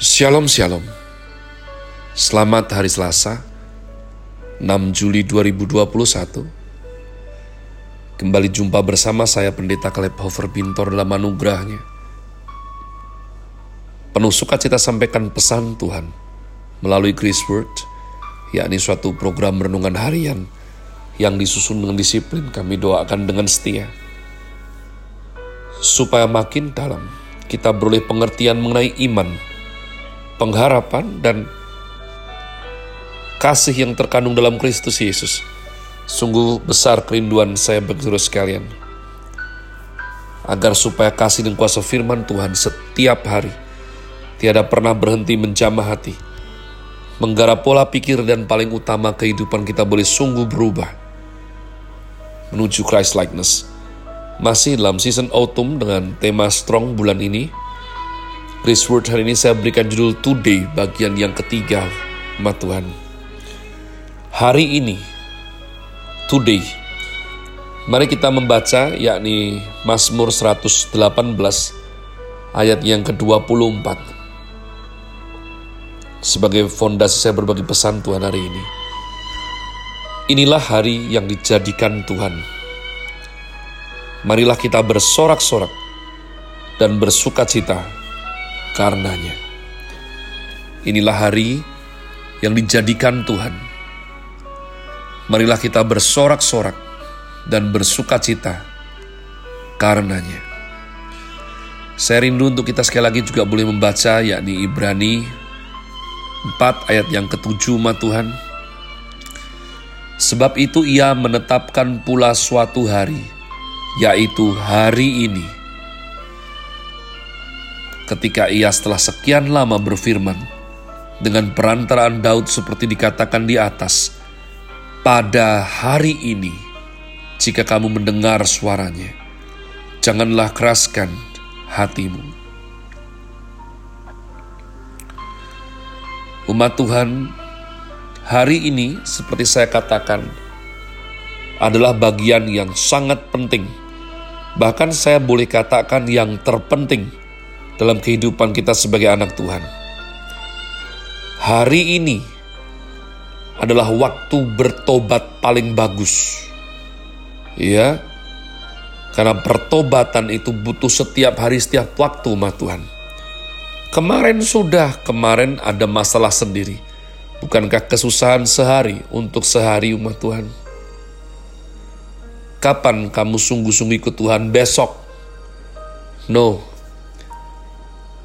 Shalom Shalom. Selamat hari Selasa 6 Juli 2021 Kembali jumpa bersama saya Pendeta Kaleb Hofer Bintor dalam anugerahnya. Penuh sukacita sampaikan pesan Tuhan melalui Grace Word yakni suatu program renungan harian yang disusun dengan disiplin. Kami doakan dengan setia. Supaya makin dalam kita beroleh pengertian mengenai iman pengharapan, dan kasih yang terkandung dalam Kristus Yesus. Sungguh besar kerinduan saya bagi sekalian. Agar supaya kasih dan kuasa firman Tuhan setiap hari tiada pernah berhenti menjamah hati. Menggarap pola pikir dan paling utama kehidupan kita boleh sungguh berubah. Menuju Christ likeness. Masih dalam season autumn dengan tema strong bulan ini, Grace Word hari ini saya berikan judul Today bagian yang ketiga umat Tuhan. Hari ini, Today. Mari kita membaca yakni Mazmur 118 ayat yang ke-24. Sebagai fondasi saya berbagi pesan Tuhan hari ini. Inilah hari yang dijadikan Tuhan. Marilah kita bersorak-sorak dan bersuka cita karenanya. Inilah hari yang dijadikan Tuhan. Marilah kita bersorak-sorak dan bersuka cita karenanya. Saya rindu untuk kita sekali lagi juga boleh membaca yakni Ibrani 4 ayat yang ketujuh umat Tuhan. Sebab itu ia menetapkan pula suatu hari, yaitu hari ini, ketika ia setelah sekian lama berfirman dengan perantaraan Daud seperti dikatakan di atas, pada hari ini, jika kamu mendengar suaranya, janganlah keraskan hatimu. Umat Tuhan, hari ini seperti saya katakan, adalah bagian yang sangat penting. Bahkan saya boleh katakan yang terpenting dalam kehidupan kita sebagai anak Tuhan. Hari ini adalah waktu bertobat paling bagus. Ya, karena pertobatan itu butuh setiap hari, setiap waktu, umat Tuhan. Kemarin sudah, kemarin ada masalah sendiri. Bukankah kesusahan sehari untuk sehari umat Tuhan? Kapan kamu sungguh-sungguh ikut Tuhan besok? No,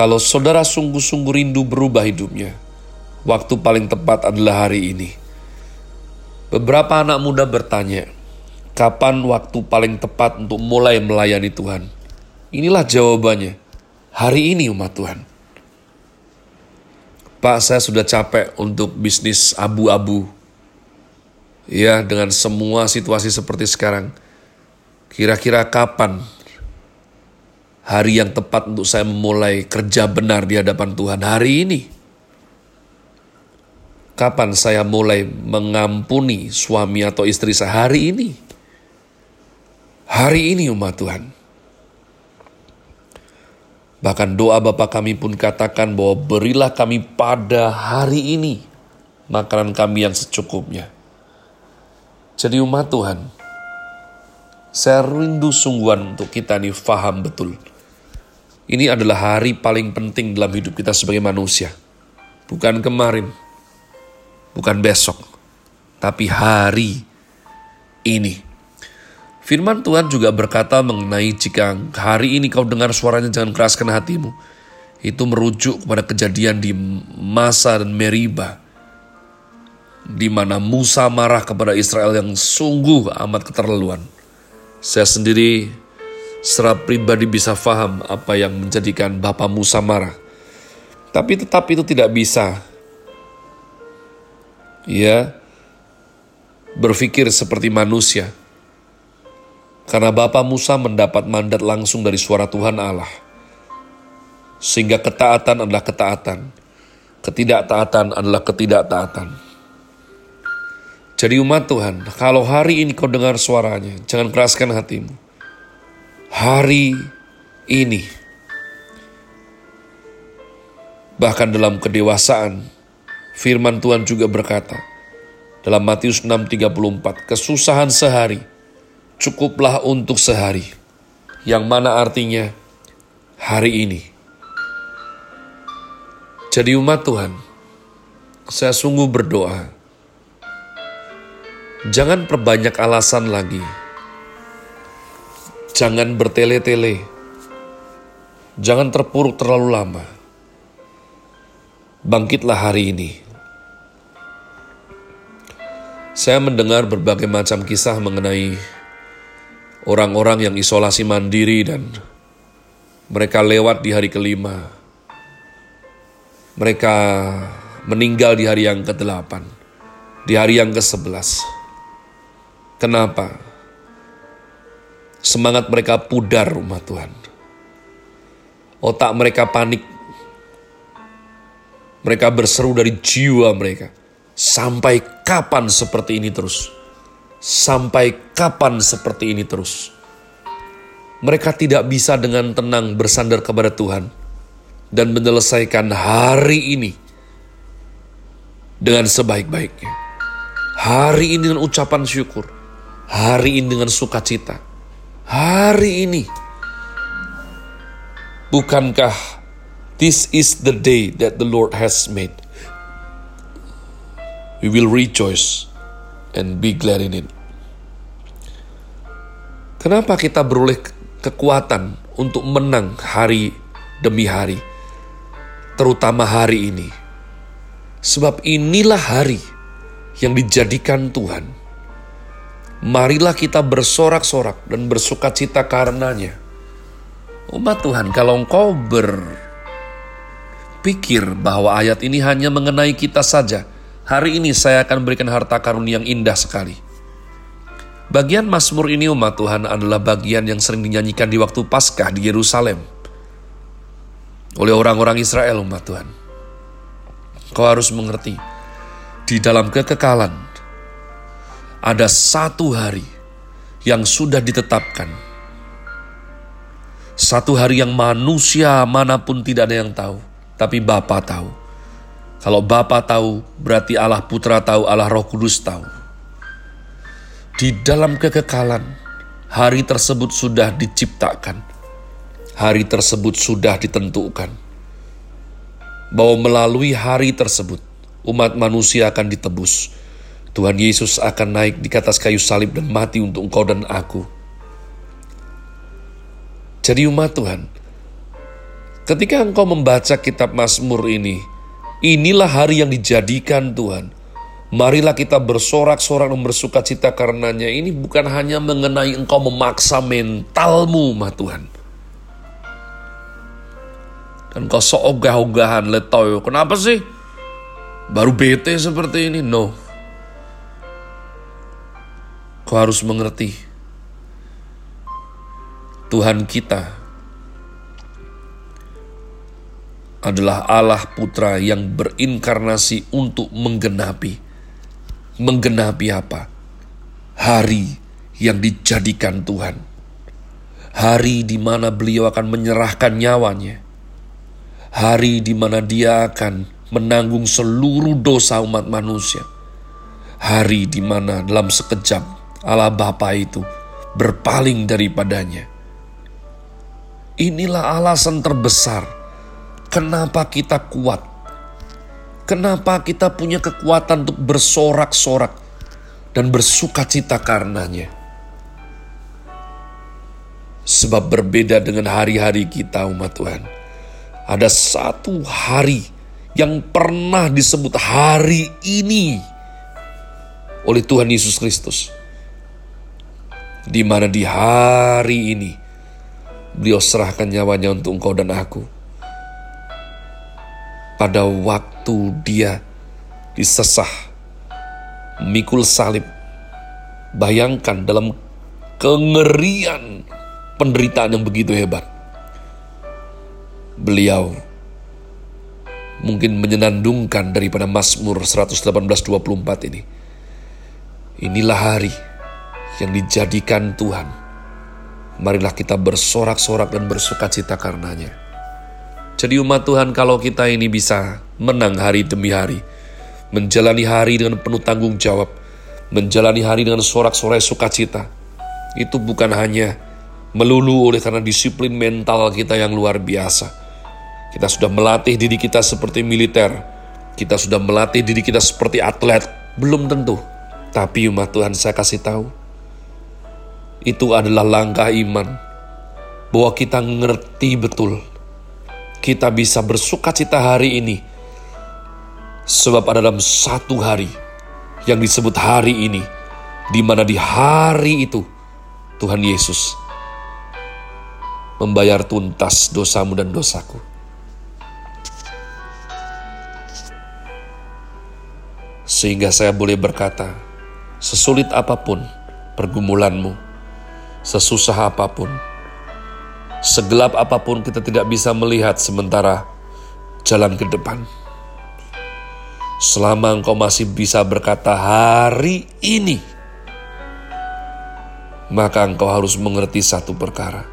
kalau saudara sungguh-sungguh rindu berubah hidupnya, waktu paling tepat adalah hari ini. Beberapa anak muda bertanya, kapan waktu paling tepat untuk mulai melayani Tuhan? Inilah jawabannya, hari ini umat Tuhan. Pak, saya sudah capek untuk bisnis abu-abu. Ya, dengan semua situasi seperti sekarang. Kira-kira kapan hari yang tepat untuk saya memulai kerja benar di hadapan Tuhan hari ini. Kapan saya mulai mengampuni suami atau istri saya hari ini? Hari ini umat Tuhan. Bahkan doa Bapa kami pun katakan bahwa berilah kami pada hari ini makanan kami yang secukupnya. Jadi umat Tuhan, saya rindu sungguhan untuk kita nih faham betul ini adalah hari paling penting dalam hidup kita sebagai manusia. Bukan kemarin, bukan besok, tapi hari ini. Firman Tuhan juga berkata mengenai jika hari ini kau dengar suaranya jangan keraskan hatimu. Itu merujuk kepada kejadian di masa dan Meriba. Di mana Musa marah kepada Israel yang sungguh amat keterlaluan. Saya sendiri secara pribadi bisa faham apa yang menjadikan Bapak Musa marah. Tapi tetap itu tidak bisa. Ya, berpikir seperti manusia. Karena Bapak Musa mendapat mandat langsung dari suara Tuhan Allah. Sehingga ketaatan adalah ketaatan. Ketidaktaatan adalah ketidaktaatan. Jadi umat Tuhan, kalau hari ini kau dengar suaranya, jangan keraskan hatimu hari ini. Bahkan dalam kedewasaan, firman Tuhan juga berkata, dalam Matius 6:34, kesusahan sehari cukuplah untuk sehari. Yang mana artinya hari ini. Jadi umat Tuhan, saya sungguh berdoa. Jangan perbanyak alasan lagi. Jangan bertele-tele. Jangan terpuruk terlalu lama. Bangkitlah hari ini saya mendengar berbagai macam kisah mengenai orang-orang yang isolasi mandiri dan mereka lewat di hari kelima. Mereka meninggal di hari yang ke-8, di hari yang ke-11. Kenapa? Semangat mereka pudar rumah Tuhan. Otak mereka panik. Mereka berseru dari jiwa mereka Sampai kapan seperti ini terus? Sampai kapan seperti ini terus? Mereka tidak bisa dengan tenang bersandar kepada Tuhan dan menyelesaikan hari ini dengan sebaik-baiknya. Hari ini dengan ucapan syukur, hari ini dengan sukacita. Hari ini bukankah this is the day that the Lord has made? we will rejoice and be glad in it. Kenapa kita beroleh kekuatan untuk menang hari demi hari, terutama hari ini? Sebab inilah hari yang dijadikan Tuhan. Marilah kita bersorak-sorak dan bersuka cita karenanya. Umat Tuhan, kalau engkau berpikir bahwa ayat ini hanya mengenai kita saja, Hari ini saya akan berikan harta karun yang indah sekali. Bagian Mazmur ini umat Tuhan adalah bagian yang sering dinyanyikan di waktu Paskah di Yerusalem oleh orang-orang Israel umat Tuhan. Kau harus mengerti, di dalam kekekalan ada satu hari yang sudah ditetapkan. Satu hari yang manusia mana pun tidak ada yang tahu, tapi Bapa tahu. Kalau Bapa tahu, berarti Allah Putra tahu, Allah Roh Kudus tahu. Di dalam kekekalan, hari tersebut sudah diciptakan. Hari tersebut sudah ditentukan. Bahwa melalui hari tersebut, umat manusia akan ditebus. Tuhan Yesus akan naik di atas kayu salib dan mati untuk engkau dan aku. Jadi umat Tuhan, ketika engkau membaca kitab Mazmur ini, Inilah hari yang dijadikan Tuhan. Marilah kita bersorak-sorak dan bersuka cita karenanya. Ini bukan hanya mengenai engkau memaksa mentalmu, mah Tuhan. Dan kau seogah-ogahan, letoy. Kenapa sih? Baru bete seperti ini? No. Kau harus mengerti. Tuhan kita adalah Allah Putra yang berinkarnasi untuk menggenapi. Menggenapi apa? Hari yang dijadikan Tuhan. Hari di mana beliau akan menyerahkan nyawanya. Hari di mana dia akan menanggung seluruh dosa umat manusia. Hari di mana dalam sekejap Allah Bapa itu berpaling daripadanya. Inilah alasan terbesar Kenapa kita kuat? Kenapa kita punya kekuatan untuk bersorak-sorak dan bersuka cita karenanya? Sebab berbeda dengan hari-hari kita umat Tuhan. Ada satu hari yang pernah disebut hari ini oleh Tuhan Yesus Kristus. Di mana di hari ini beliau serahkan nyawanya untuk engkau dan aku pada waktu dia disesah, mikul salib. Bayangkan dalam kengerian penderitaan yang begitu hebat. Beliau mungkin menyenandungkan daripada Mazmur 118:24 ini. Inilah hari yang dijadikan Tuhan. Marilah kita bersorak-sorak dan bersuka cita karenanya. Jadi umat Tuhan kalau kita ini bisa menang hari demi hari, menjalani hari dengan penuh tanggung jawab, menjalani hari dengan sorak-sorai sukacita, itu bukan hanya melulu oleh karena disiplin mental kita yang luar biasa. Kita sudah melatih diri kita seperti militer, kita sudah melatih diri kita seperti atlet, belum tentu. Tapi umat Tuhan saya kasih tahu, itu adalah langkah iman bahwa kita ngerti betul kita bisa bersuka cita hari ini. Sebab ada dalam satu hari yang disebut hari ini, di mana di hari itu Tuhan Yesus membayar tuntas dosamu dan dosaku. Sehingga saya boleh berkata, sesulit apa pun pergumulanmu, sesusah apa pun, Segelap apa pun kita tidak bisa melihat sementara jalan ke depan. Selama engkau masih bisa berkata hari ini, maka engkau harus mengerti satu perkara.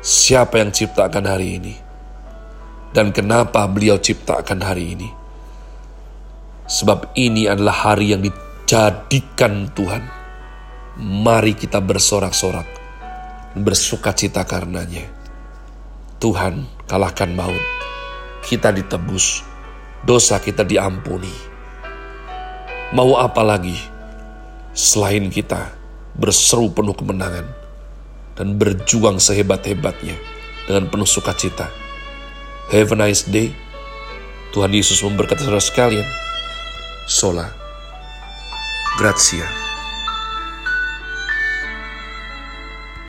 Siapa yang ciptakan hari ini? Dan kenapa beliau ciptakan hari ini? Sebab ini adalah hari yang dijadikan Tuhan. Mari kita bersorak-sorak bersuka cita karenanya. Tuhan kalahkan maut, kita ditebus, dosa kita diampuni. Mau apa lagi selain kita berseru penuh kemenangan dan berjuang sehebat-hebatnya dengan penuh sukacita. Have a nice day. Tuhan Yesus memberkati saudara sekalian. Sola. Grazie.